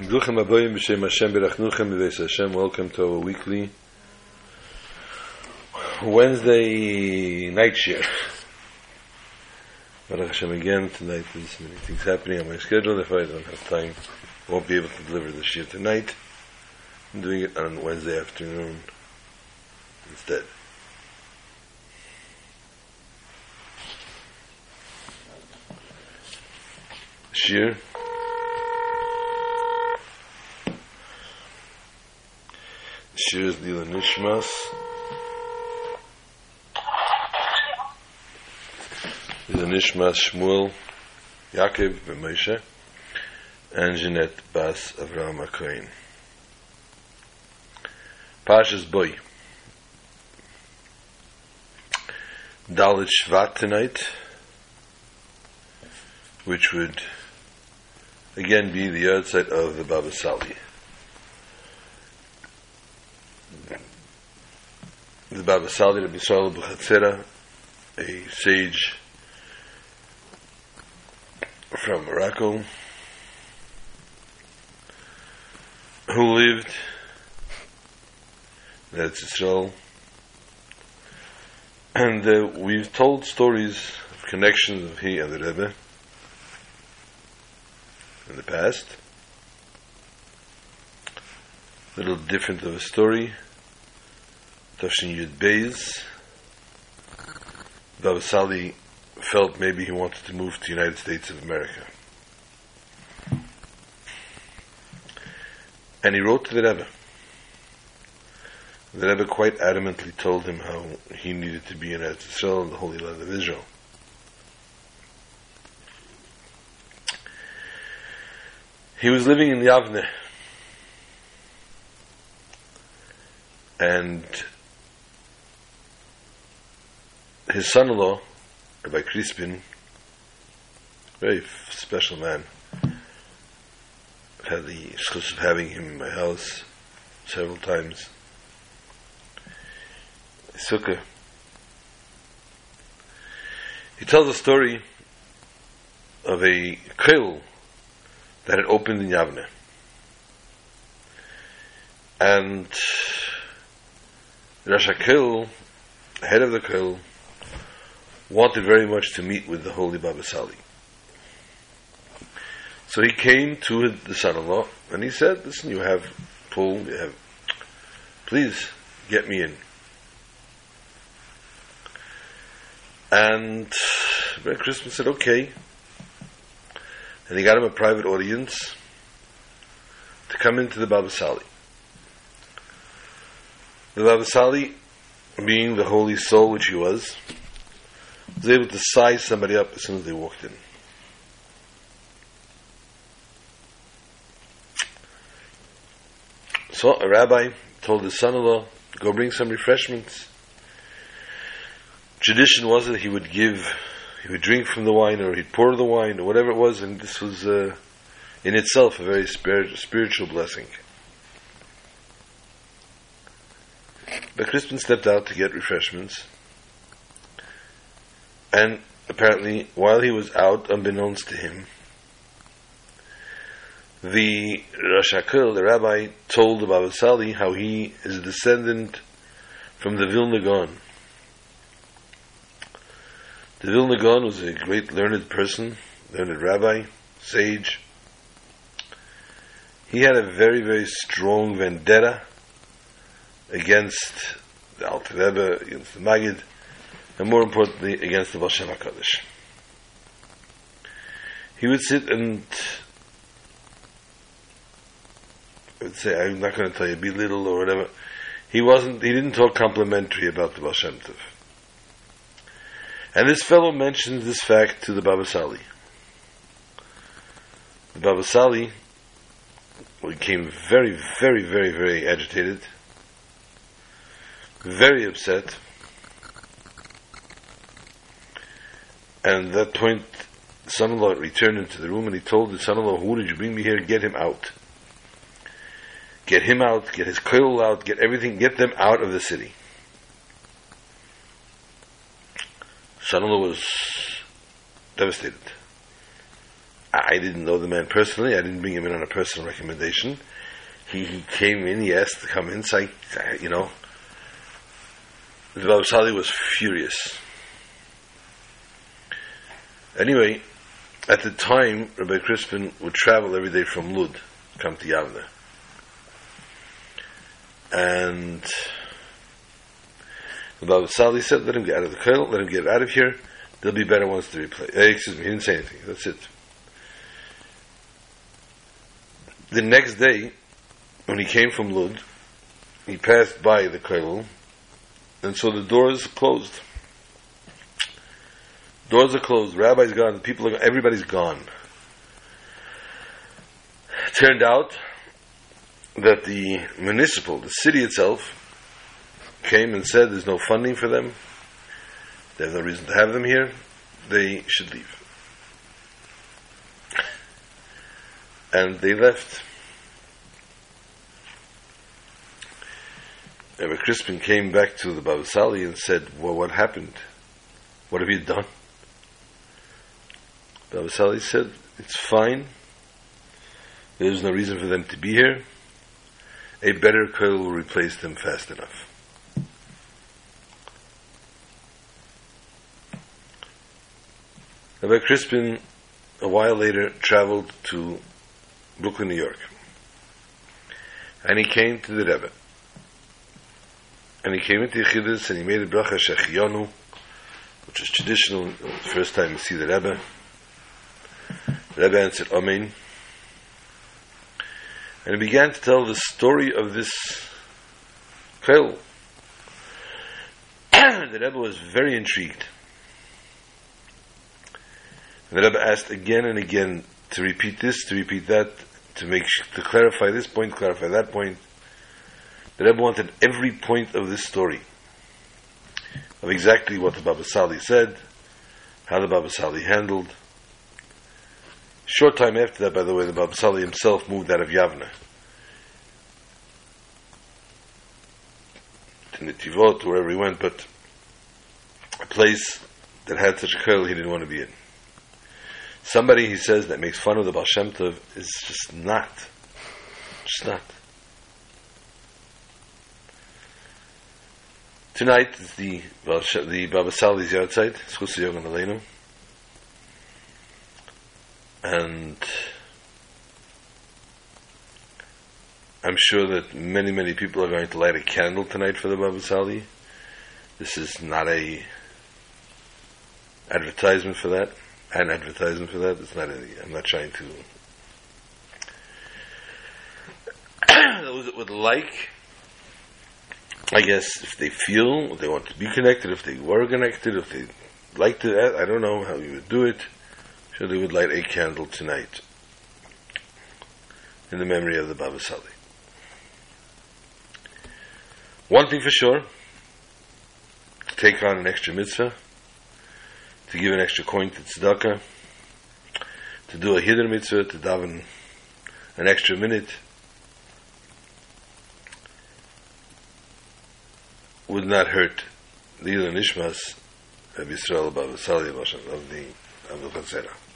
Bruchim Aboyim B'Shem Hashem Berachnuchem B'Veis Hashem. Welcome to our weekly Wednesday night share. Baruch Hashem again, tonight there's many things happening on my schedule, therefore I don't have time, won't be able to deliver the share tonight. I'm doing it on Wednesday afternoon instead. Shir. Shir is Lila Nishmas. Lila Nishmas Shmuel Yaakov ben Moshe and Jeanette Bas Avraham HaKohen. Pashas Boy. Dalit Shvat tonight, which would again be the outside of the Baba Sali. The Baba Sali, Rabbi Saul B'Chatzera, a sage from Morocco, who lived in Eretz Yisrael, and uh, we've told stories of connections of he and the Rebbe in the past. A little different of a story. Tafshin Yud Beis. Baba Sali felt maybe he wanted to move to the United States of America. And he wrote to the Rebbe. The Rebbe quite adamantly told him how he needed to be in Eretz Yisrael, the Holy Land of Israel. He was living in Yavne. And his son-in-law, Rabbi Crispin, very special man, had the chus of having him in my house several times. Sukkah. He tells a story of a kil that had opened in Yavne. And Rosh HaKil, head of the Kil, wanted very much to meet with the Holy Baba Sali. So he came to the son-in-law and he said, listen, you have pool, you have, please get me in. And Reb Crispin said, okay. And he got him a private audience to come into the Baba Sali. The Baba Sali, being the holy soul which he was, was able to size somebody up as soon as they walked in. So a rabbi told his son-in-law, go bring some refreshments. Tradition was that he would give, he would drink from the wine or he'd pour the wine or whatever it was and this was uh, in itself a very spirit, spiritual blessing. But Crispin stepped out to get refreshments and apparently while he was out, unbeknownst to him, the Rosh HaKil, the rabbi, told the Baba Sali how he is a descendant from the Vilna Gaon. The Vilna Gaon was a great learned person, learned rabbi, sage. He had a very, very strong vendetta against the Alter Rebbe, against the Maggid, and more importantly, against the Baal HaKadosh. He would sit and would say, I'm not going to tell you belittle or whatever. He wasn't, he didn't talk complimentary about the Baal Tov. And this fellow mentions this fact to the Baba Sali. The Baba Sali became very, very, very, very agitated, very upset. And at that point, son-in-law returned into the room and he told the son-in-law, who did you bring me here? Get him out. Get him out, get his coil out, get everything, get them out of the city. Son-in-law was devastated. I didn't know the man personally. I didn't bring him in on a personal recommendation. He, he came in, he asked to come in, so I, I you know, the Baba Sali was furious. Anyway, at the time, Rabbi Crispin would travel every day from Lud, come to Yavne. And Baba Sali said, let him get out of the koil, let him get out of here. There'll be better ones to replace. Uh, excuse me, he didn't say anything. That's it. The next day, when he came from Lud, he passed by the koil, and so the doors closed. Doors are closed. Rabbi's gone. People are. Everybody's gone. It turned out that the municipal, the city itself, came and said there's no funding for them. They have no reason to have them here. They should leave. And they left. Rabbi Crispin came back to the Baba Sali and said, Well, what happened? What have you done? Baba Sali said, It's fine. There's no reason for them to be here. A better coil will replace them fast enough. Rabbi Crispin, a while later, traveled to Brooklyn, New York. And he came to the Rebbe. And he came into Yechidus and he made a bracha Shehecheyanu, which is traditional, the first time you see the Rebbe. The Rebbe answered Amen. And he began to tell the story of this Kel. the Rebbe was very intrigued. The Rebbe asked again and again to repeat this, to repeat that, to make to clarify this point, clarify that point. The Rebbe wanted every point of this story of exactly what the Baba Sali said, how the Baba Sali handled. Short time after that, by the way, the Baba Sali himself moved out of Yavne to Netivot, wherever he went, but a place that had such a koil he didn't want to be in. Somebody, he says, that makes fun of the Baal Shem Tov is just not. Just not. Tonight is the the Baba Sali's outside, Schus Yogan Aleinu. And I'm sure that many, many people are going to light a candle tonight for the Baba Sali. This is not a advertisement for that an advertisement for that. It's not I'm not trying to. Those that would like, I guess, if they feel they want to be connected, if they were connected, if they like to, I don't know how you would do it. They would light a candle tonight in the memory of the Baba Sali. One thing for sure, to take on an extra mitzvah, to give an extra coin to tzedakah, to do a hidden mitzvah, to daven an extra minute, would not hurt the Ilan Nishmas of Yisrael Baba Sali of the of the Chatzera.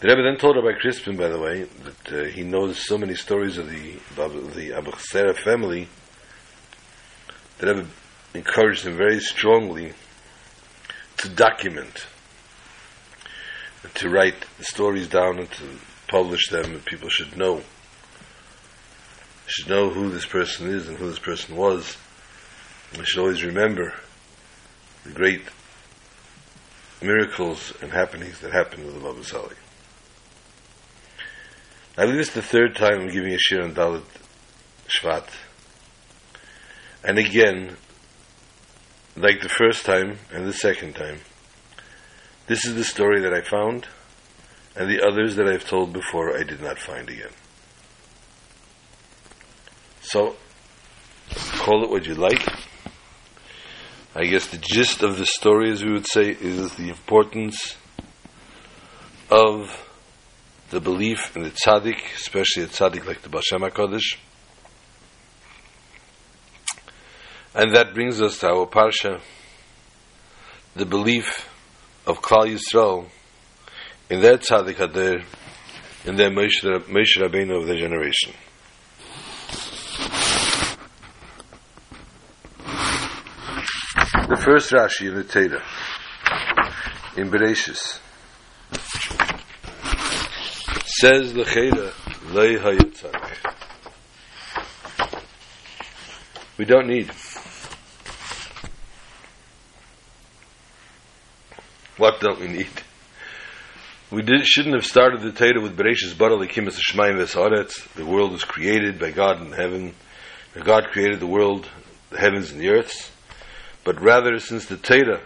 The Rebbe then told Rabbi Crispin, by the way, that uh, he knows so many stories of the of the Abu Chatzera family. The Rebbe encouraged him very strongly to document, to write the stories down and to publish them, and people should know. Should know who this person is and who this person was. We should always remember the great miracles and happenings that happened with the Baba Sali. I believe is the third time I'm giving a shir on Dalit Shvat. And again, like the first time and the second time. This is the story that I found, and the others that I've told before I did not find again. So, call it what you like. I guess the gist of the story, as we would say, is the importance of the belief in the tzaddik, especially a tzaddik like the Baal Shem HaKadosh, And that brings us to our parsha, the belief of Klal Yisrael in that tzaddik hader, in their Moshe, Moshe Rabbeinu of their generation. The first Rashi in the Torah, in Bereshis, says the Lei Hayatzak. We don't need. What don't we need? We did, shouldn't have started the Torah with Bereshis Bara Vesaretz. The world was created by God in heaven. God created the world, the heavens and the earths. But rather, since the Torah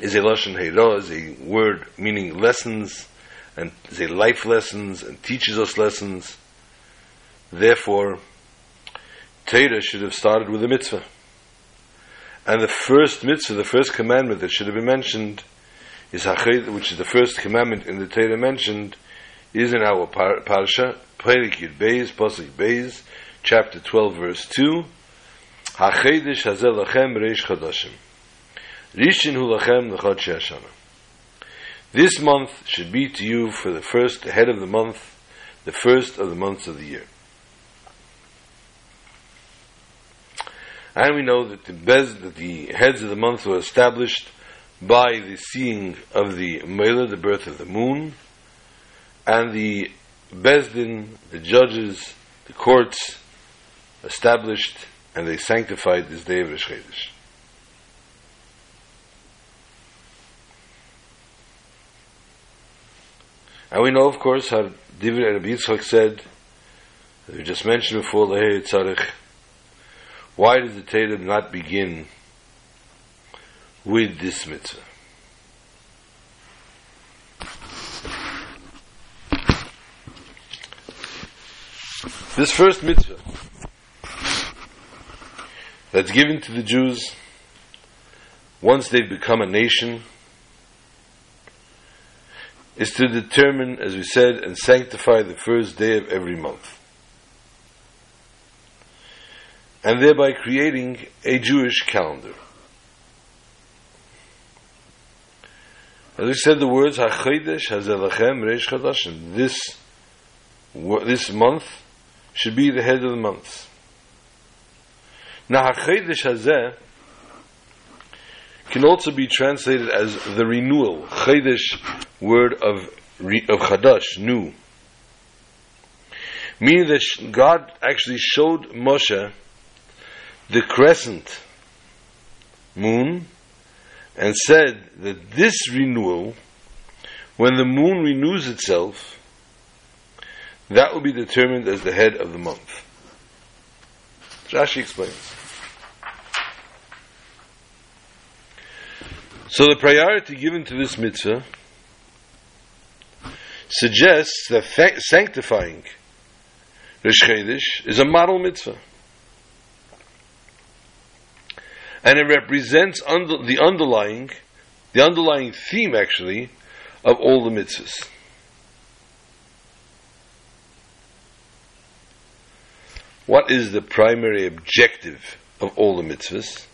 is a Lashon Heira, is a word meaning lessons, and is a life lessons, and teaches us lessons, therefore, Torah should have started with a mitzvah. And the first mitzvah, the first commandment that should have been mentioned, is Hached, which is the first commandment in the Torah mentioned, is in our par- parsha, Perik Yud Beis, Pasuk Beis, chapter 12, verse 2, Hachedish hazel lachem reish chadashim. Rishin hu lachem lechad she'ashana. This month should be to you for the first, head of the month, the first of the months of the year. And we know that the, bez, that the heads of the month were established by the seeing of the Mela, the birth of the moon, and the Bezdin, the judges, the courts, established and they sanctified this day of Rosh Chodesh. And we know, of course, how David and Yitzchak said, we just mentioned before, Lehei Tzarech, why did the Torah not begin with this mitzvah? This first mitzvah that's given to the Jews once they've become a nation is to determine, as we said, and sanctify the first day of every month. And thereby creating a Jewish calendar. As we said, the words HaChodesh HaZelachem Reish Chadashim. This this month should be the head of the month. Now, Hazeh can also be translated as the renewal. Chedesh, word of, of Chadash, new. Meaning that God actually showed Moshe the crescent moon and said that this renewal, when the moon renews itself, that will be determined as the head of the month. Rashi explains. So the priority given to this mitzvah suggests that fa- sanctifying Rosh Chodesh is a model mitzvah. And it represents under, the underlying, the underlying theme actually, of all the mitzvahs. What is the primary objective of all the mitzvahs?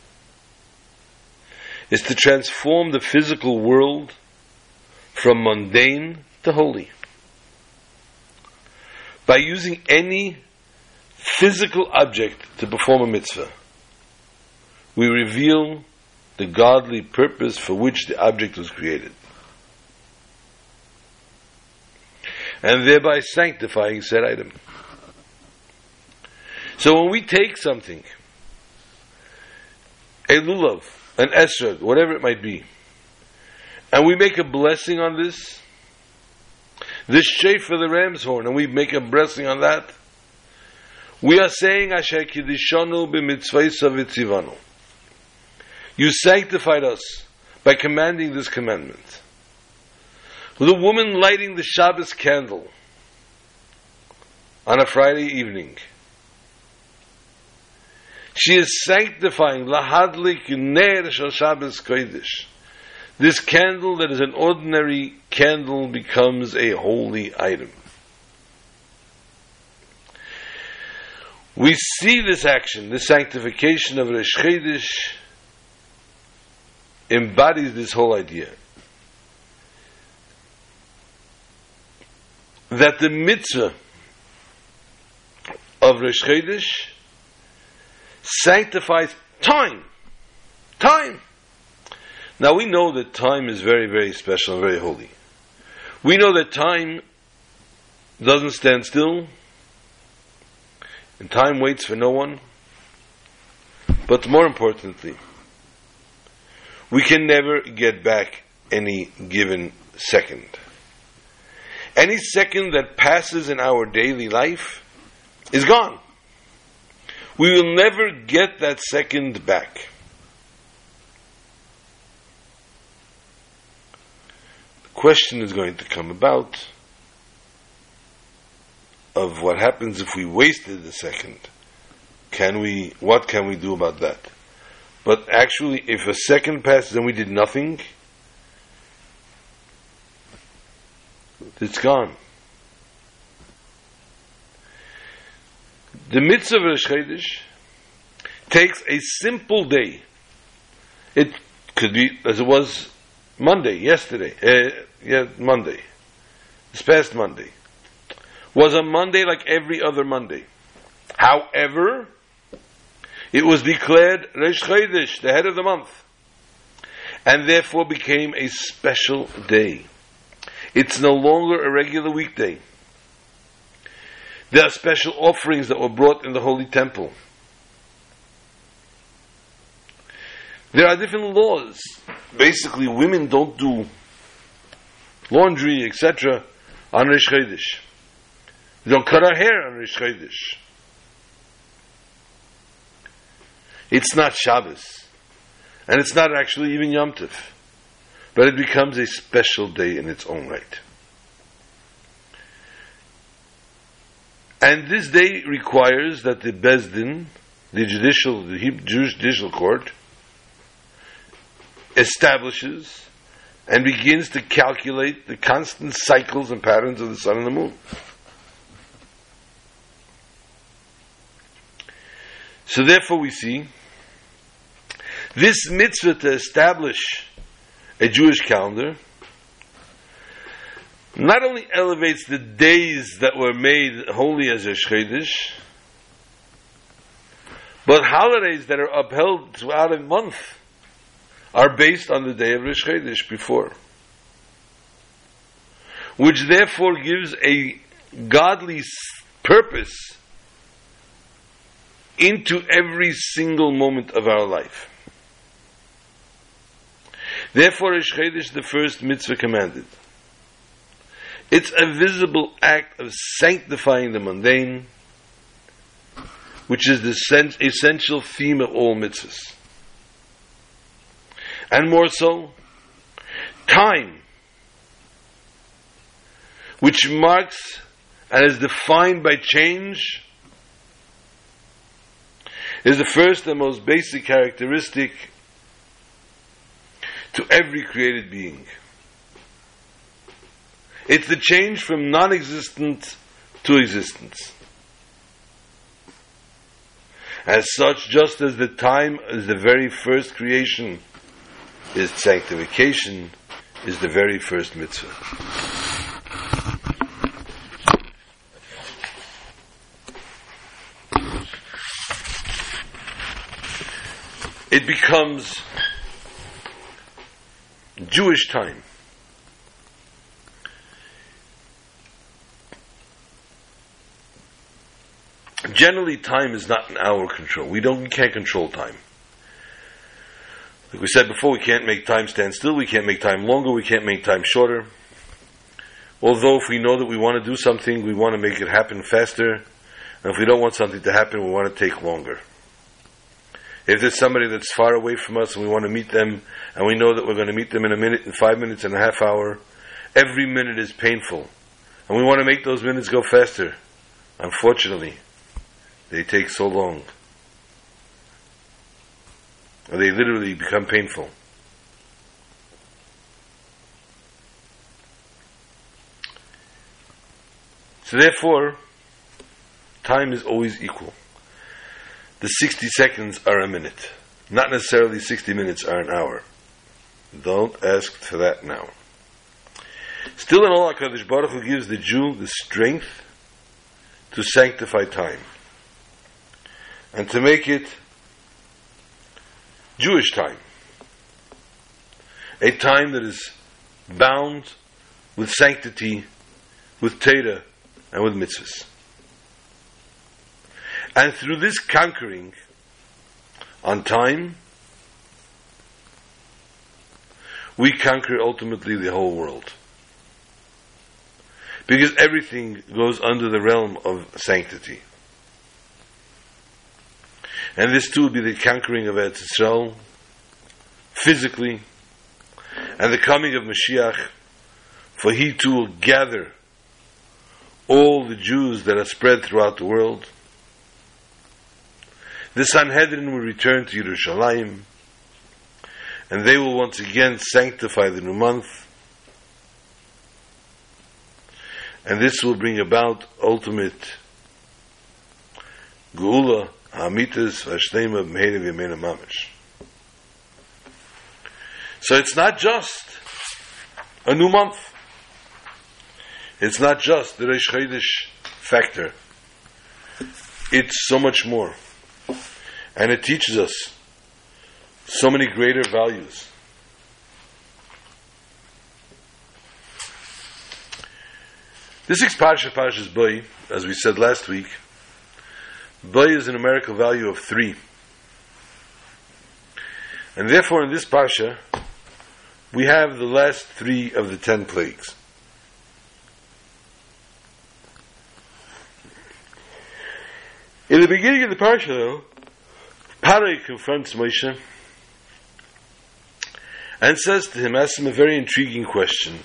Is to transform the physical world from mundane to holy. By using any physical object to perform a mitzvah, we reveal the godly purpose for which the object was created. And thereby sanctifying said item. So when we take something, a lulav, an esrog, whatever it might be, and we make a blessing on this, this shape for the ram's horn, and we make a blessing on that, we are saying Asher Kiddishanu b'mitzvaysa You sanctified us by commanding this commandment. The woman lighting the Shabbos candle on a Friday evening she is sanctifying lahadlik ner shel Shabbos kodesh. This candle that is an ordinary candle becomes a holy item. We see this action, this sanctification of Rosh Chodesh embodies this whole idea. that the mitzvah of Rosh Chodesh sanctifies time. Time. Now we know that time is very, very special and very holy. We know that time doesn't stand still, and time waits for no one. But more importantly, we can never get back any given second. Any second that passes in our daily life is gone. We will never get that second back. The question is going to come about of what happens if we wasted the second. Can we, what can we do about that? But actually, if a second passes and we did nothing, it's gone. The mitzvah of Rosh Chodesh takes a simple day. It could be as it was Monday, yesterday, uh, yeah, Monday, this past Monday, was a Monday like every other Monday. However, it was declared Rosh Chodesh, the head of the month, and therefore became a special day. It's no longer a regular weekday. There are special offerings that were brought in the Holy Temple. There are different laws. Basically, women don't do laundry, etc., on Rosh Chodesh. They don't cut our hair on Chodesh. It's not Shabbos. And it's not actually even Yom Tov. But it becomes a special day in its own right. And this day requires that the Bezdin, the judicial, the Jewish judicial court, establishes and begins to calculate the constant cycles and patterns of the sun and the moon. So therefore we see this mitzvah to establish a Jewish calendar not only elevates the days that were made holy as a Chodesh, but holidays that are upheld throughout a month are based on the day of Rosh before. Which therefore gives a godly purpose into every single moment of our life. Therefore, Rosh the first mitzvah commanded. It's a visible act of sanctifying the mundane, which is the essential theme of all mitzvahs. And more so, time, which marks and is defined by change, is the first and most basic characteristic to every created being. It's the change from non existent to existence. As such, just as the time is the very first creation, is sanctification, is the very first mitzvah. It becomes Jewish time. Generally, time is not in our control. We don't, we can't control time. Like we said before, we can't make time stand still. We can't make time longer. We can't make time shorter. Although, if we know that we want to do something, we want to make it happen faster. And if we don't want something to happen, we want to take longer. If there's somebody that's far away from us and we want to meet them, and we know that we're going to meet them in a minute, in five minutes, in a half hour, every minute is painful. And we want to make those minutes go faster. Unfortunately, they take so long. Or they literally become painful. So therefore, time is always equal. The 60 seconds are a minute. Not necessarily 60 minutes are an hour. Don't ask for that now. Still in all, HaKadosh Baruch Hu gives the Jew the strength to sanctify time and to make it Jewish time. A time that is bound with sanctity, with Torah, and with mitzvahs. And through this conquering on time, we conquer ultimately the whole world. Because everything goes under the realm of sanctity. And this too will be the conquering of Eretz Yisrael, physically, and the coming of Mashiach, for he too will gather all the Jews that are spread throughout the world. The Sanhedrin will return to Yerushalayim, and they will once again sanctify the new month. And this will bring about ultimate Geula, Mamish. So it's not just a new month. It's not just the Rosh Chodesh factor. It's so much more. And it teaches us so many greater values. This is Parsha, Parsha's Boy, as we said last week. Boy is a numerical value of three. And therefore, in this Parsha, we have the last three of the ten plagues. In the beginning of the Parsha, though, Parai confronts Moshe and says to him, asks him a very intriguing question.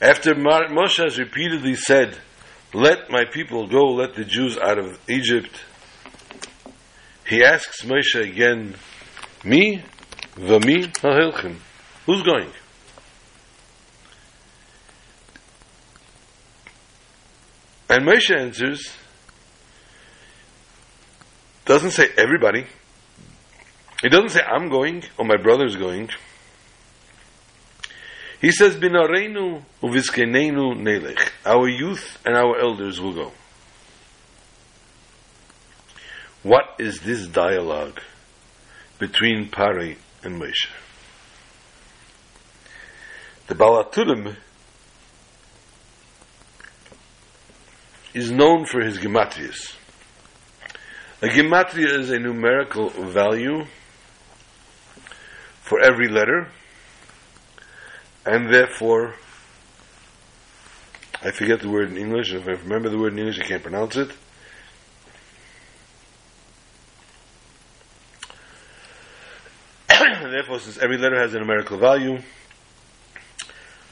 After Moshe has repeatedly said, Let my people go, let the Jews out of Egypt, he asks Moshe again, Me, v'mi ha'hilchim. Who's going? And Moshe answers, doesn't say everybody. It doesn't say I'm going or my brother's going. He says, Binareinu uviskenenu nelech. Our youth and our elders will go. What is this dialogue between Pari and Moshe? The Baal HaTurim is known for his gematrias. A gematria is a numerical value for every letter, and therefore, I forget the word in English. If I remember the word in English, I can't pronounce it. therefore, since every letter has a numerical value,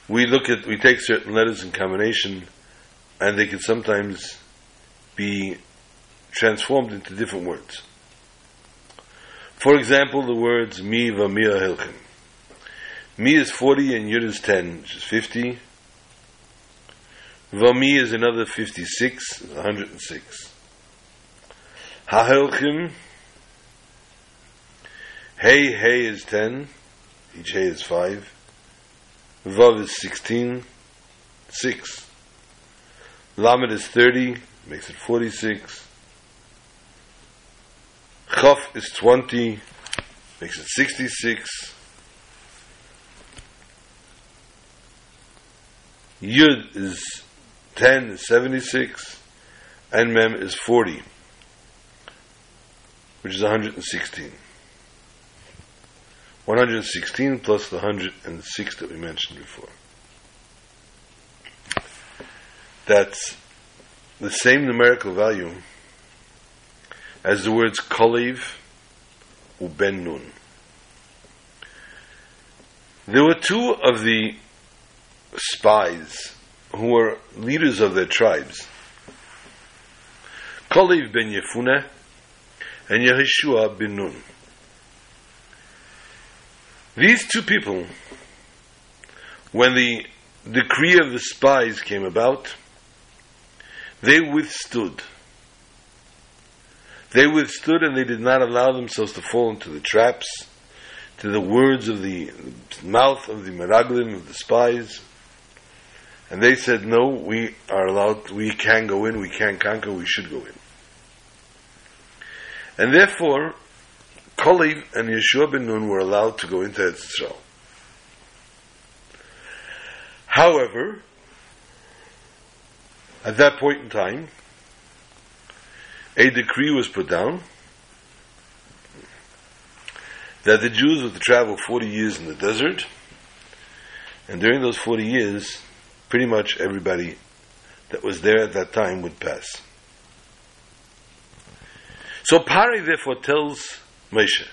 we look at we take certain letters in combination, and they can sometimes be transformed into different words. For example, the words mi v'mia hilchim. Mi is 40 and yud is 10, which is 50. Vami is another 56, 106. Ha-hilchim, hey, hey is 10, each hey is 5. Vav is 16, 6. Lamed is 30, makes it 46. Chaf is 20, makes it 66. Yud is 10, 76. And Mem is 40, which is 116. 116 plus the 106 that we mentioned before. That's the same numerical value as the words Koliv uben Nun. There were two of the spies who were leaders of their tribes. Koliv ben Yefune and Yeshua ben Nun. These two people, when the decree of the spies came about, they withstood. They withstood and they did not allow themselves to fall into the traps, to the words of the mouth of the Meraglim, of the spies. And they said, no, we are allowed, we can go in, we can conquer, we should go in. And therefore, Kalev and Yeshua ben Nun were allowed to go into Eretz Yisrael. However, at that point in time, a decree was put down that the Jews were to travel 40 years in the desert, and during those 40 years, pretty much everybody that was there at that time would pass. So Pari therefore tells Moshe,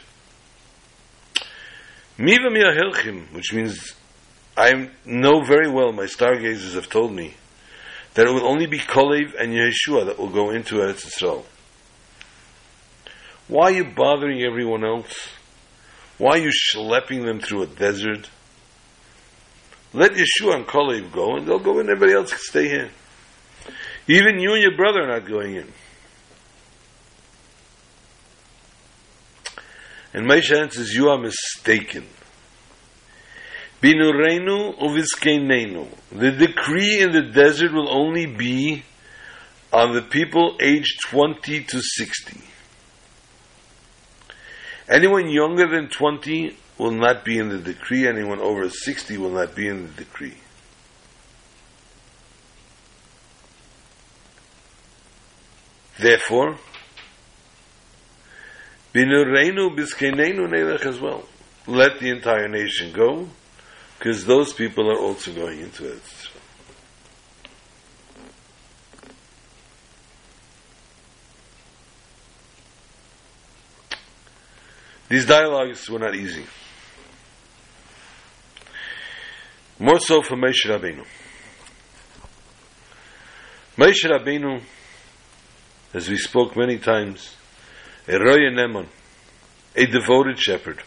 Miva Hilchim, which means I know very well, my stargazers have told me, that it will only be Kolev and Yeshua that will go into Eretz Yisrael. Why are you bothering everyone else? Why are you schlepping them through a desert? Let Yeshua and Kolev go, and they'll go in, everybody else can stay here. Even you and your brother are not going in. And Moshe answers, you are mistaken. Binurenu uviskenenu. The decree in the desert will only be on the people aged 20 to 60. Anyone younger than 20 will not be in the decree. Anyone over 60 will not be in the decree. Therefore, Binureinu biskenenu nelech as well. Let the entire nation go, because those people are also going into it. These dialogues were not easy. More so for Moshe Rabbeinu. Moshe Rabbeinu, as we spoke many times, a Roya Nemon, a devoted shepherd,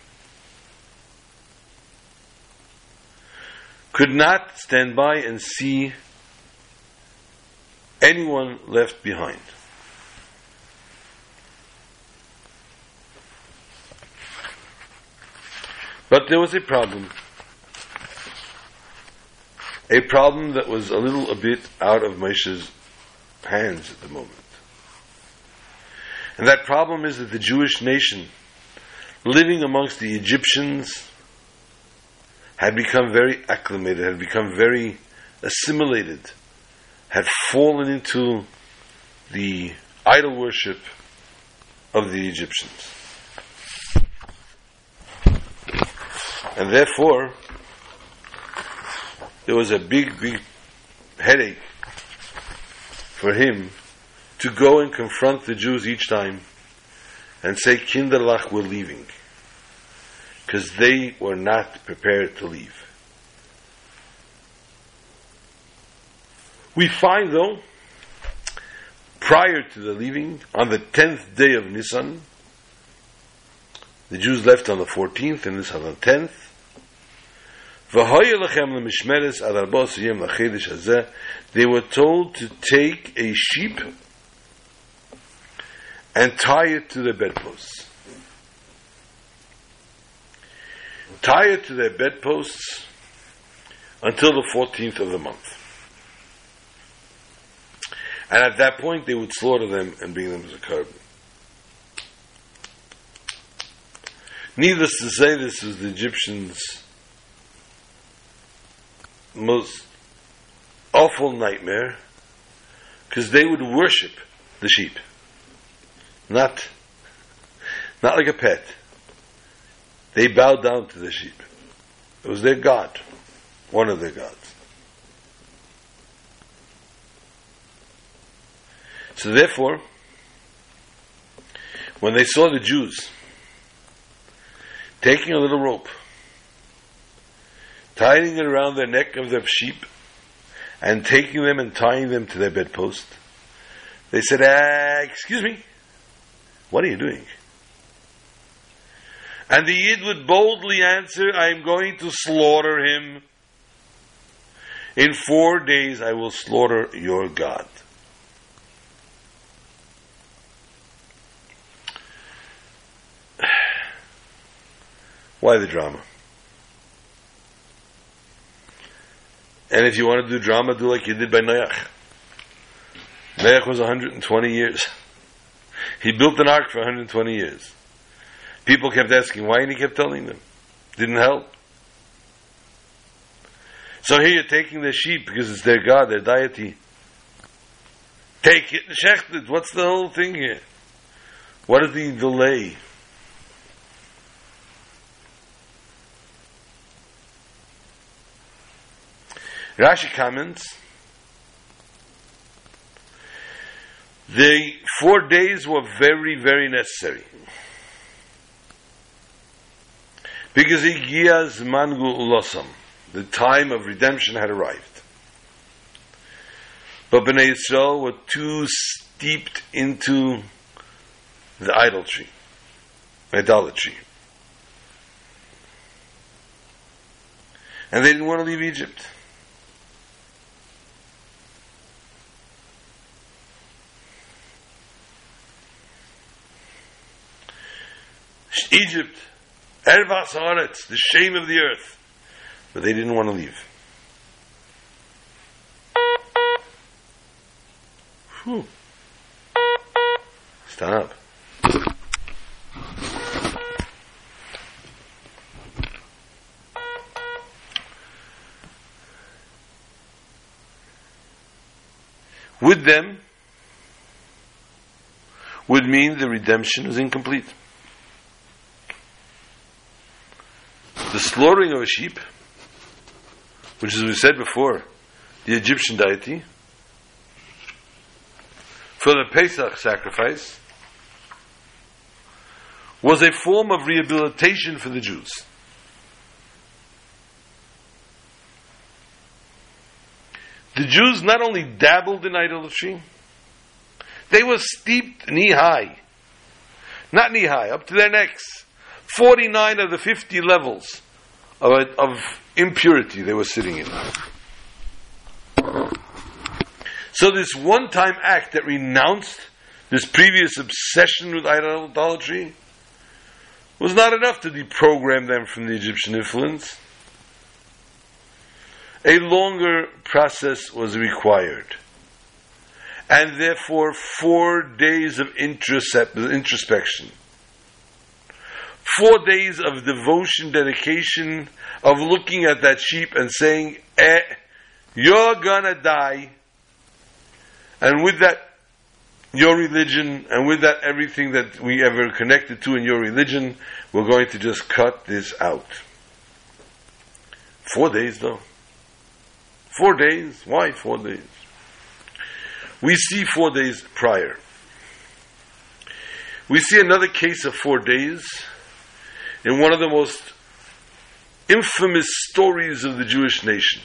could not stand by and see anyone left behind. But there was a problem. A problem that was a little a bit out of Moshe's hands at the moment. And that problem is that the Jewish nation, living amongst the Egyptians, had become very acclimated, had become very assimilated, had fallen into the idol worship of the Egyptians. And therefore, there was a big, big headache for him to go and confront the Jews each time and say, Kinderlach, we're leaving. Because they were not prepared to leave. We find, though, prior to the leaving, on the 10th day of Nisan, the Jews left on the 14th and this on the 10th, they were told to take a sheep and tie it to their bedposts. Tie it to their bedposts until the 14th of the month. And at that point, they would slaughter them and bring them as a korban. Needless to say, this was the Egyptians' most awful nightmare because they would worship the sheep. Not, not like a pet. They bowed down to the sheep. It was their God, one of their gods. So therefore, when they saw the Jews taking a little rope tying it around the neck of the sheep, and taking them and tying them to their bedpost. They said, uh, Excuse me, what are you doing? And the Yid would boldly answer, I am going to slaughter him. In four days I will slaughter your God. Why the drama? And if you want to do drama, do like you did by Noach. Noach was 120 years. He built an ark for 120 years. People kept asking why, and he kept telling them. Didn't help. So here you're taking the sheep because it's their God, their deity. Take it and shecht it. What's the whole thing here? What is the delay? Rashi comments, the four days were very, very necessary. Because Igiyaz Mangu Ulosam, the time of redemption had arrived. But Bnei Yisrael were too steeped into the idolatry, idolatry. And they didn't want to leave Egypt. Egypt, Ervas Haaretz, the shame of the earth. But they didn't want to leave. Whew. Stop. With them would mean the redemption is incomplete. The slaughtering of a sheep, which as we said before, the Egyptian deity, for the Pesach sacrifice, was a form of rehabilitation for the Jews. The Jews not only dabbled in idolatry, they were steeped knee high. Not knee high, up to their necks. 49 of the 50 levels of, of impurity they were sitting in. So this one-time act that renounced this previous obsession with idolatry was not enough to deprogram them from the Egyptian influence. A longer process was required. And therefore, four days of introspection. Four days of devotion, dedication, of looking at that sheep and saying, eh, you're gonna die. And with that, your religion, and with that, everything that we ever connected to in your religion, we're going to just cut this out. Four days, though. Four days? Why four days? We see four days prior. We see another case of four days in one of the most infamous stories of the Jewish nation.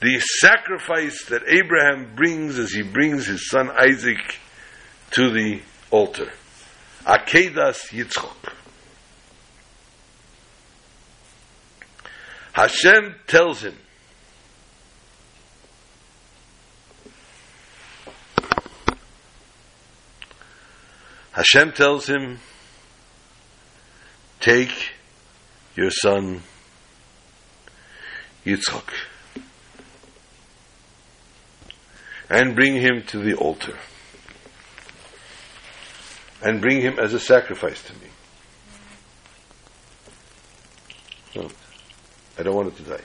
The sacrifice that Abraham brings as he brings his son Isaac to the altar. Akedas Yitzchok. Hashem tells him, Hashem tells him, take your son Yitzchak and bring him to the altar and bring him as a sacrifice to me. No, I don't want it to die.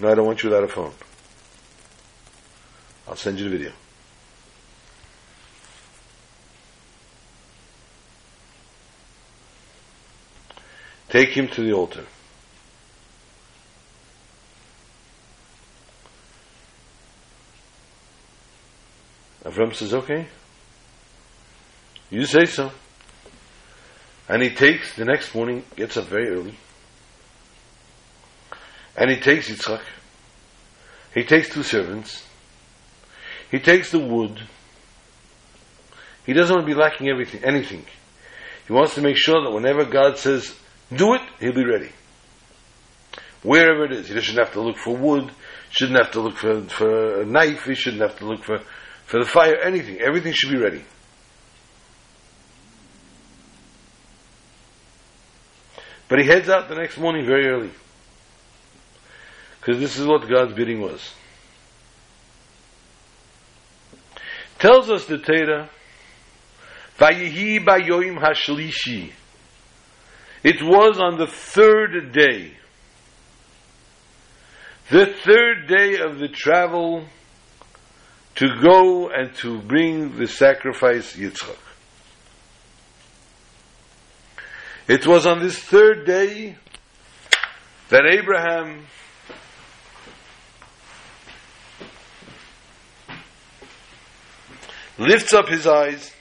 No, I don't want you without a phone. I'll send you the video. Take him to the altar. Avram says, okay. You say so. And he takes, the next morning, gets up very early. And he takes Yitzchak. He takes two servants. He takes the wood. He doesn't want to be lacking everything, anything. He wants to make sure that whenever God says, do it, he'll be ready. Wherever it is, he doesn't have to look for wood, shouldn't have to look for, for a knife, he shouldn't have to look for, for the fire, anything. Everything should be ready. But he heads out the next morning very early. Because this is what God's bidding was. Tells us the Torah, hashlishi. It was on the third day, the third day of the travel to go and to bring the sacrifice Yitzchak. It was on this third day that Abraham lifts up his eyes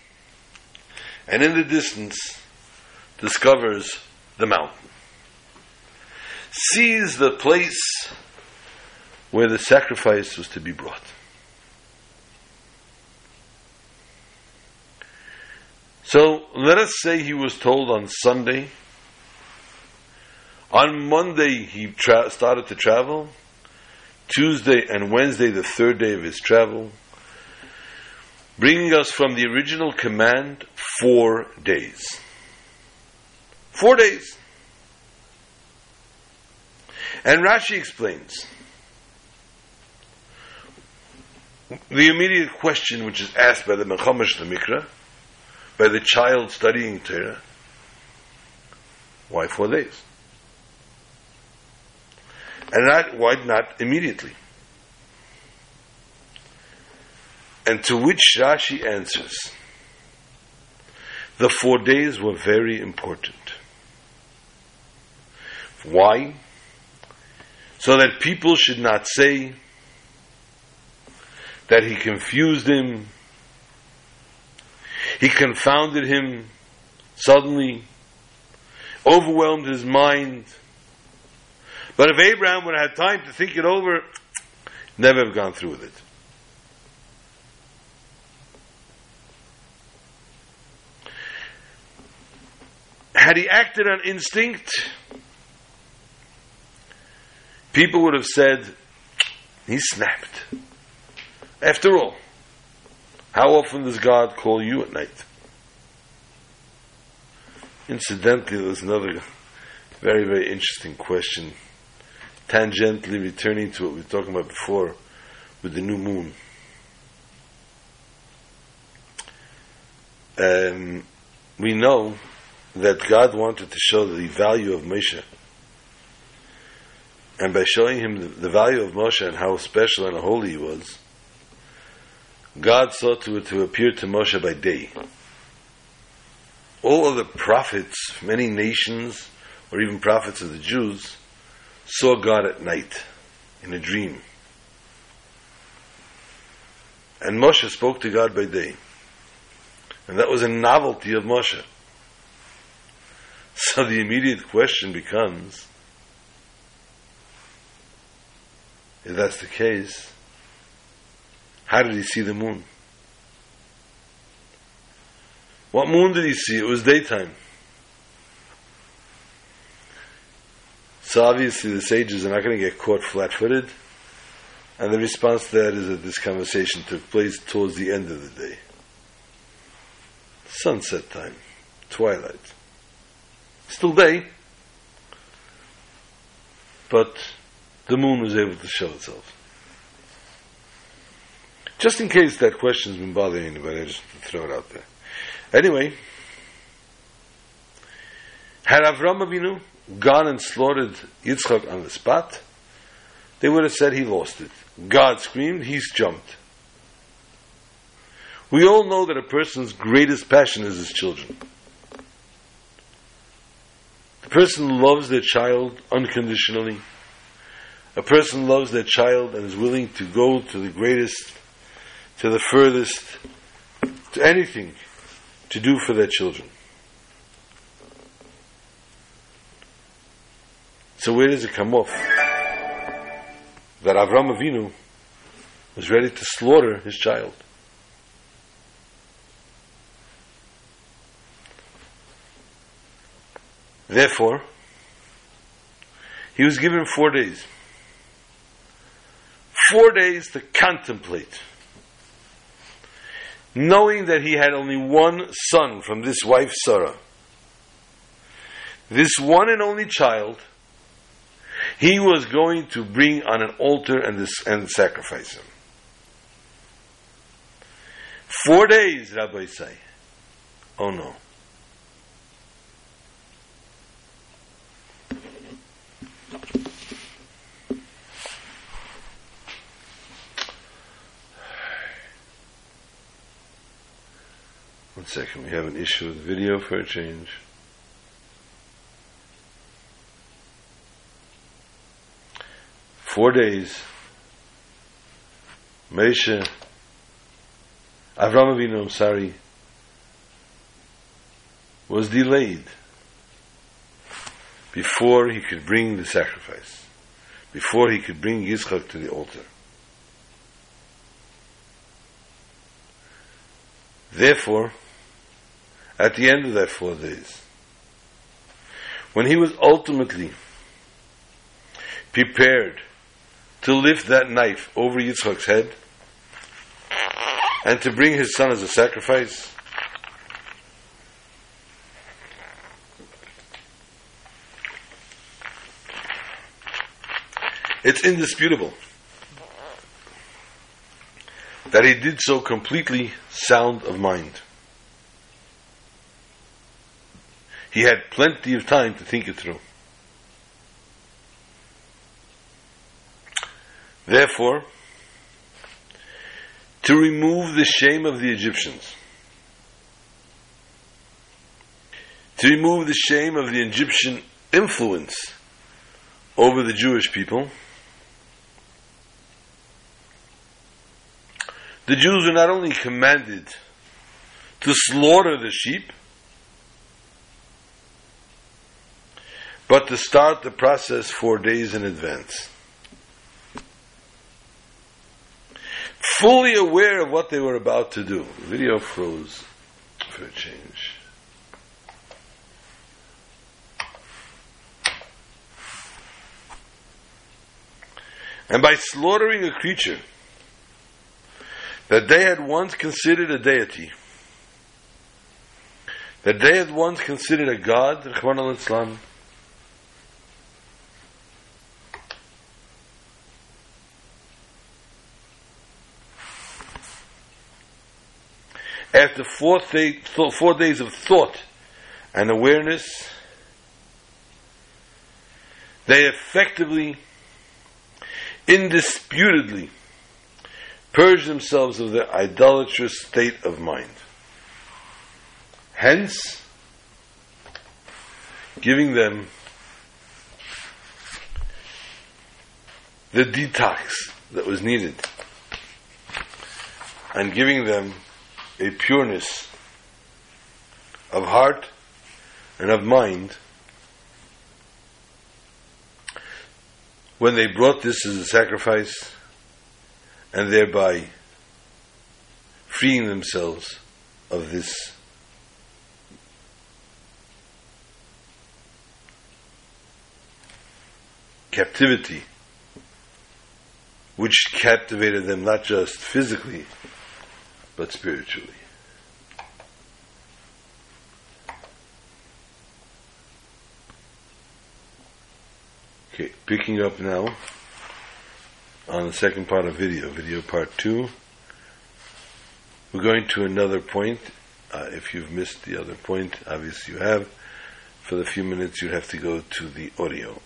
and in the distance discovers the mountain. Sees the place where the sacrifice was to be brought. So let us say he was told on Sunday. On Monday he tra- started to travel. Tuesday and Wednesday, the third day of his travel, bringing us from the original command four days. Four days. And Rashi explains the immediate question which is asked by the Mechamash the Mikra, by the child studying Torah, why four days? And not, why not immediately? And to which Rashi answers, the four days were very important. Why? So that people should not say that he confused him, he confounded him suddenly, overwhelmed his mind. But if Abraham would have had time to think it over, never have gone through with it. Had he acted on instinct, people would have said, he snapped. After all, how often does God call you at night? Incidentally, there's another very, very interesting question, tangentially returning to what we were talking about before with the new moon. Um, we know that God wanted to show the value of Moshe. And by showing him the, the value of Moshe and how special and holy he was, God sought to, to appear to Moshe by day. All other prophets, many nations, or even prophets of the Jews, saw God at night, in a dream. And Moshe spoke to God by day. And that was a novelty of Moshe. So the immediate question becomes if that's the case, how did he see the moon? What moon did he see? It was daytime. So obviously the sages are not going to get caught flat footed. And the response to that is that this conversation took place towards the end of the day. Sunset time, twilight. Still day, but the moon was able to show itself. Just in case that question's been bothering anybody, I just throw it out there. Anyway, had Avram Avinu gone and slaughtered Yitzchak on the spot, they would have said he lost it. God screamed, he's jumped. We all know that a person's greatest passion is his children. The person loves their child unconditionally. A person loves their child and is willing to go to the greatest, to the furthest, to anything to do for their children. So where does it come off? That Avram Avinu was ready to slaughter his child. Therefore, he was given four days. Four days to contemplate. Knowing that he had only one son from this wife, Sarah. This one and only child, He was going to bring on an altar and, this, and sacrifice him. Four days, Rabbi say. Oh no. One second, we have an issue with video for a change. Four days. Moshe, Avram Avinu, I'm sorry, was delayed before he could bring the sacrifice, before he could bring Yitzchak to the altar. Therefore, at the end of that four days, when he was ultimately prepared to lift that knife over Yitzchak's head and to bring his son as a sacrifice, it's indisputable that he did so completely sound of mind. He had plenty of time to think it through. Therefore, to remove the shame of the Egyptians, to remove the shame of the Egyptian influence over the Jewish people, the Jews were not only commanded to slaughter the sheep, but to start the process four days in advance. Fully aware of what they were about to do. Video froze for a change. And by slaughtering a creature that they had once considered a deity, that they had once considered a god, Rachmana litzlan, after four, day, four days of thought and awareness, they effectively, indisputably, purge themselves of their idolatrous state of mind. Hence, giving them the detox that was needed and giving them a pureness of heart and of mind. When they brought this as a sacrifice and thereby freeing themselves of this captivity which captivated them not just physically but spiritually. Okay, picking up now on the second part of video, video part two. We're going to another point. Uh, if you've missed the other point, obviously you have. For the few minutes, you have to go to the audio.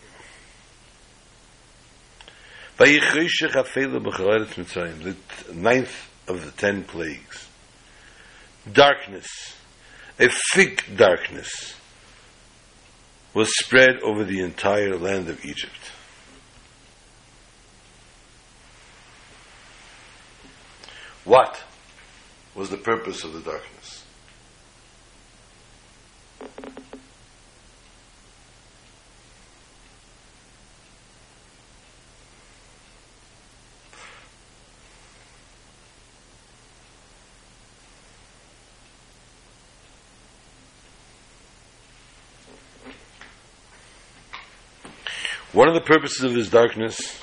The ninth of the ten plagues. Darkness, a thick darkness, was spread over the entire land of Egypt. What was the purpose of the darkness? One of the purposes of this darkness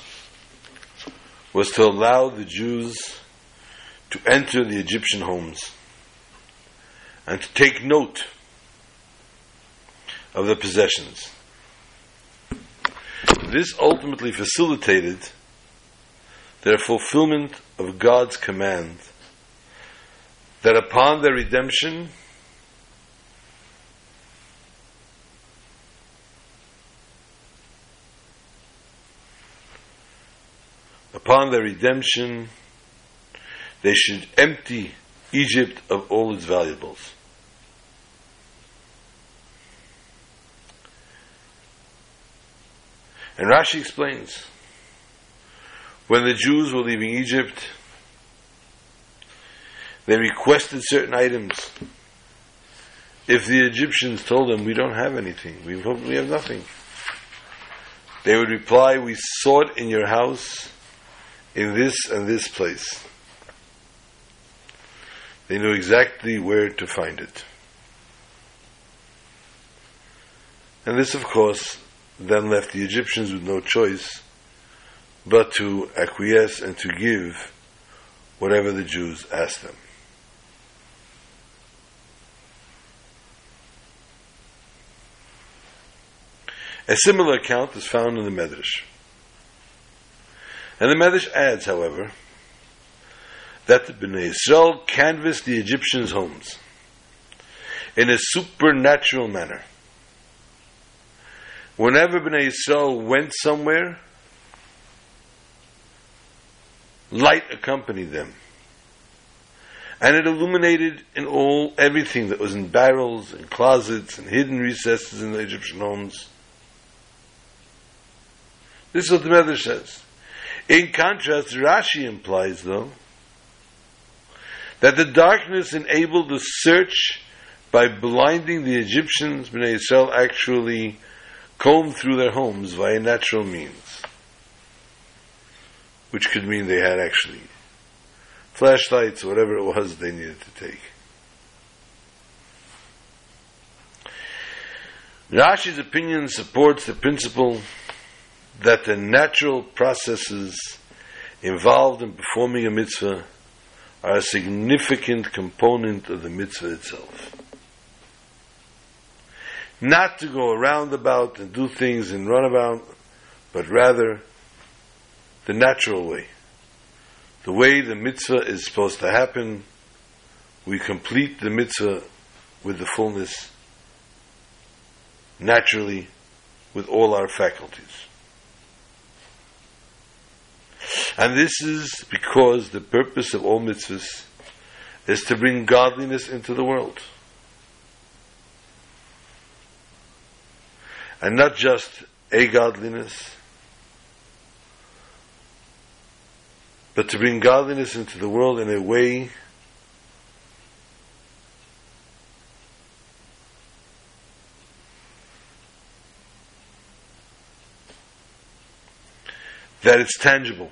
was to allow the Jews to enter the Egyptian homes and to take note of the possessions. this ultimately facilitated their fulfillment of God's command that upon their redemption, upon their redemption, they should empty Egypt of all its valuables. And Rashi explains when the Jews were leaving Egypt, they requested certain items. If the Egyptians told them, We don't have anything, we we have nothing, they would reply, We sought in your house in this and this place. They knew exactly where to find it. And this, of course, then left the Egyptians with no choice but to acquiesce and to give whatever the Jews asked them. A similar account is found in the Medrash. And the Medrash adds, however, that the Bnei Israel canvassed the Egyptians' homes in a supernatural manner. Whenever Bnei Israel went somewhere, light accompanied them. And it illuminated in all everything that was in barrels and closets and hidden recesses in the Egyptian homes. This is what the Medrash says. In contrast, Rashi implies, though, that the darkness enabled the search by blinding the Egyptians, Bnei Israel actually combed through their homes via natural means, which could mean they had actually flashlights, whatever it was they needed to take. Rashi's opinion supports the principle that the natural processes involved in performing a mitzvah are a significant component of the mitzvah itself. Not to go around about and do things in runabout, but rather the natural way. The way the mitzvah is supposed to happen, we complete the mitzvah with the fullness, naturally, with all our faculties. And this is because the purpose of all mitzvahs is to bring godliness into the world. And not just a godliness, but to bring godliness into the world in a way that it's tangible.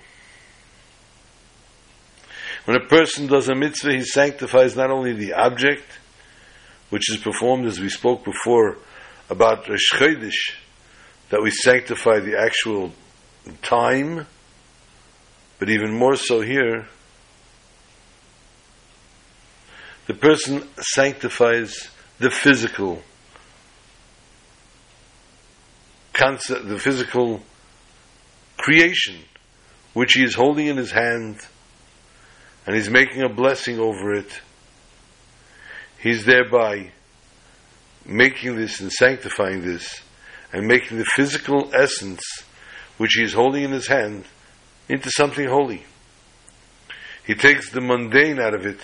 When a person does a mitzvah, he sanctifies not only the object, which is performed as we spoke before about Rosh that we sanctify the actual time, but even more so here, the person sanctifies the physical concept, the physical creation, which he is holding in his hand and he's making a blessing over it, he's thereby making this and sanctifying this and making the physical essence which he is holding in his hand into something holy. He takes the mundane out of it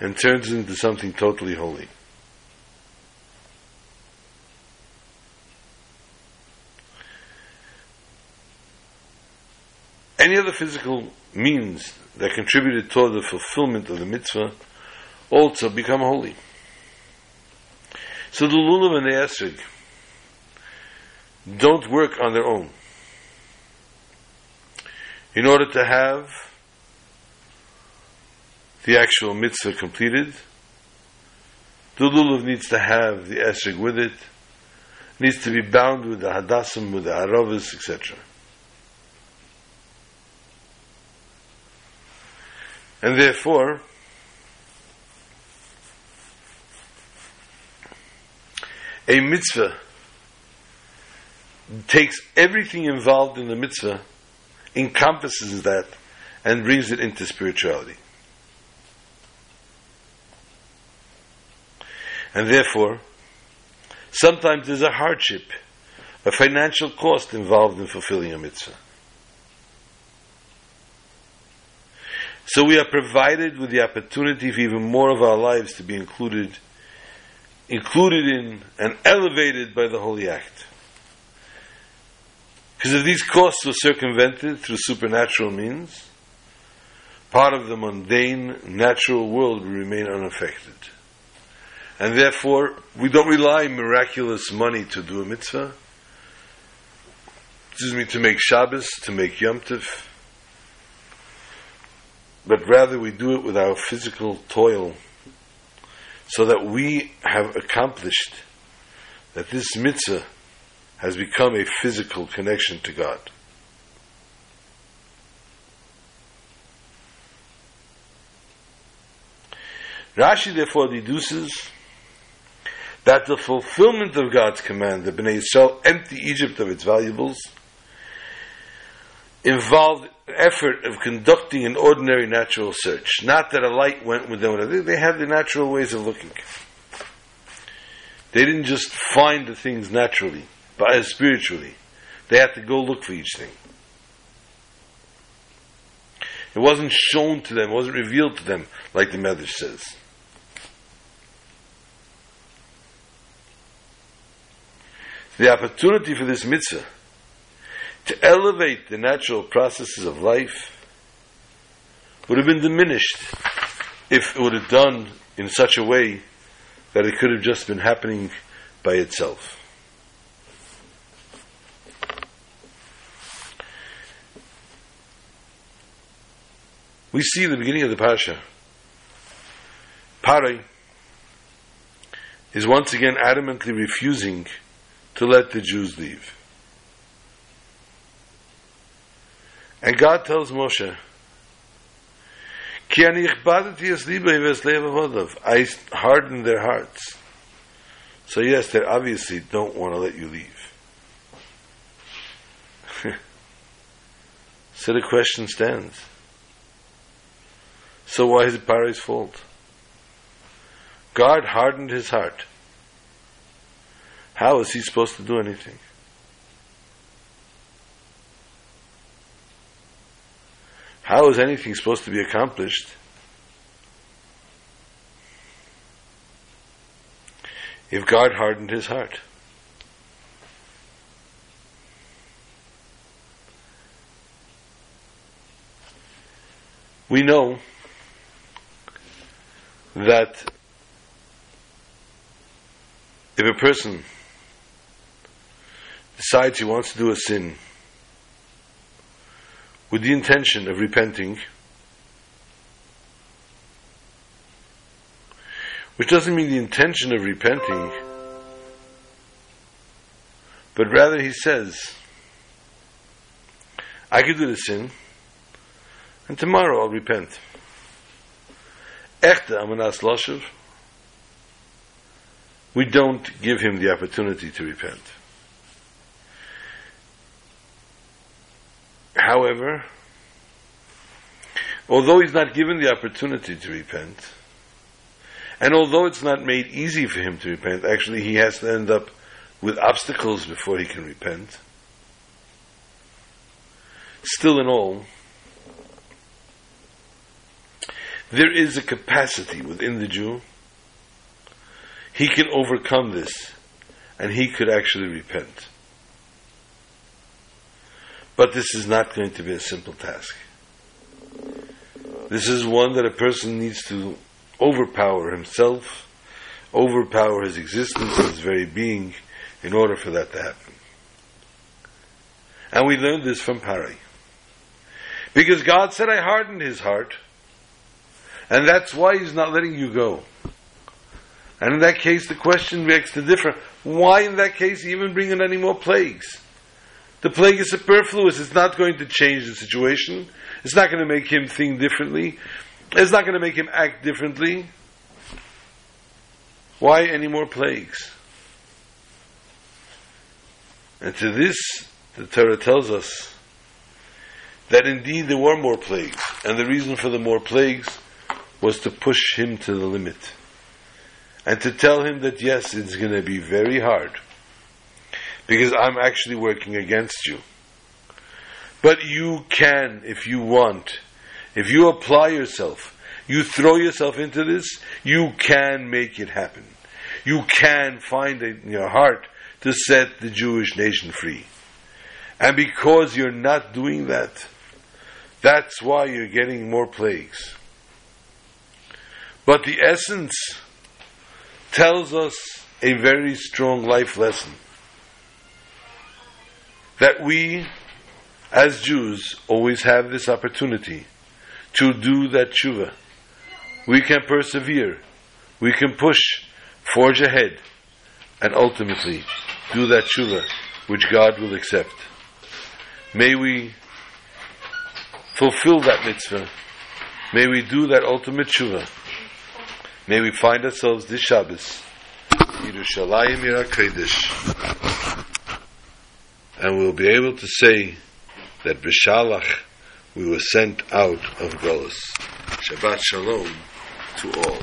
and turns it into something totally holy. Any other physical means that contributed toward the fulfillment of the mitzvah also become holy. So the lulav and the esrog don't work on their own. In order to have the actual mitzvah completed, the lulav needs to have the esrog with it, needs to be bound with the hadassim, with the aravas, etc. And therefore, a mitzvah takes everything involved in the mitzvah, encompasses that, and brings it into spirituality. And therefore, sometimes there's a hardship, a financial cost involved in fulfilling a mitzvah. So we are provided with the opportunity for even more of our lives to be included, included in and elevated by the holy act. Because if these costs were circumvented through supernatural means, part of the mundane, natural world will remain unaffected. And therefore, we don't rely on miraculous money to do a mitzvah. Excuse me, to make Shabbos, to make Yom Tov. But rather we do it with our physical toil so that we have accomplished that this mitzvah has become a physical connection to God. Rashi therefore deduces that the fulfillment of God's command that Bnei Yisrael empty Egypt of its valuables involved effort of conducting an ordinary natural search. Not that a light went with them. They had the natural ways of looking. They didn't just find the things naturally, but uh, spiritually. They had to go look for each thing. It wasn't shown to them, it wasn't revealed to them, like the Medrash says. the opportunity for this mitzvah to elevate the natural processes of life would have been diminished if it would have done in such a way that it could have just been happening by itself. We see the beginning of the Parsha, Parai is once again adamantly refusing to let the Jews leave. And God tells Moshe, I hardened their hearts. So yes, they obviously don't want to let you leave. so the question stands. So why is it Paro's fault? God hardened his heart. How is he supposed to do anything? How is anything supposed to be accomplished if God hardened his heart? We know that if a person decides he wants to do a sin with the intention of repenting, which doesn't mean the intention of repenting, but rather he says, I could do the sin, and tomorrow I'll repent. Echte amanas loshev, we don't give him the opportunity to repent. However, although he's not given the opportunity to repent, and although it's not made easy for him to repent, actually he has to end up with obstacles before he can repent. Still in all, there is a capacity within the Jew. He can overcome this, and he could actually repent. But this is not going to be a simple task. This is one that a person needs to overpower himself, overpower his existence, his very being, in order for that to happen. And we learned this from Parai. Because God said, I hardened his heart. And that's why he's not letting you go. And in that case, the question begs to differ. Why, in that case, even bring in any more plagues? The plague is superfluous. It's not going to change the situation. It's not going to make him think differently. It's not going to make him act differently. Why any more plagues? And to this, the Torah tells us that indeed there were more plagues, and the reason for the more plagues was to push him to the limit. And to tell him that yes, it's going to be very hard, because I'm actually working against you. But you can, if you want, if you apply yourself, you throw yourself into this, you can make it happen. You can find it in your heart to set the Jewish nation free. And because you're not doing that, that's why you're getting more plagues. But the essence tells us a very strong life lesson. That we, as Jews, always have this opportunity to do that tshuva. We can persevere. We can push, forge ahead, and ultimately do that tshuva which God will accept. May we fulfill that mitzvah. May we do that ultimate tshuva. May we find ourselves this Shabbos, Yerushalayim Kodesh, and we'll be able to say that B'Shalach we were sent out of Golos. Shabbat Shalom to all.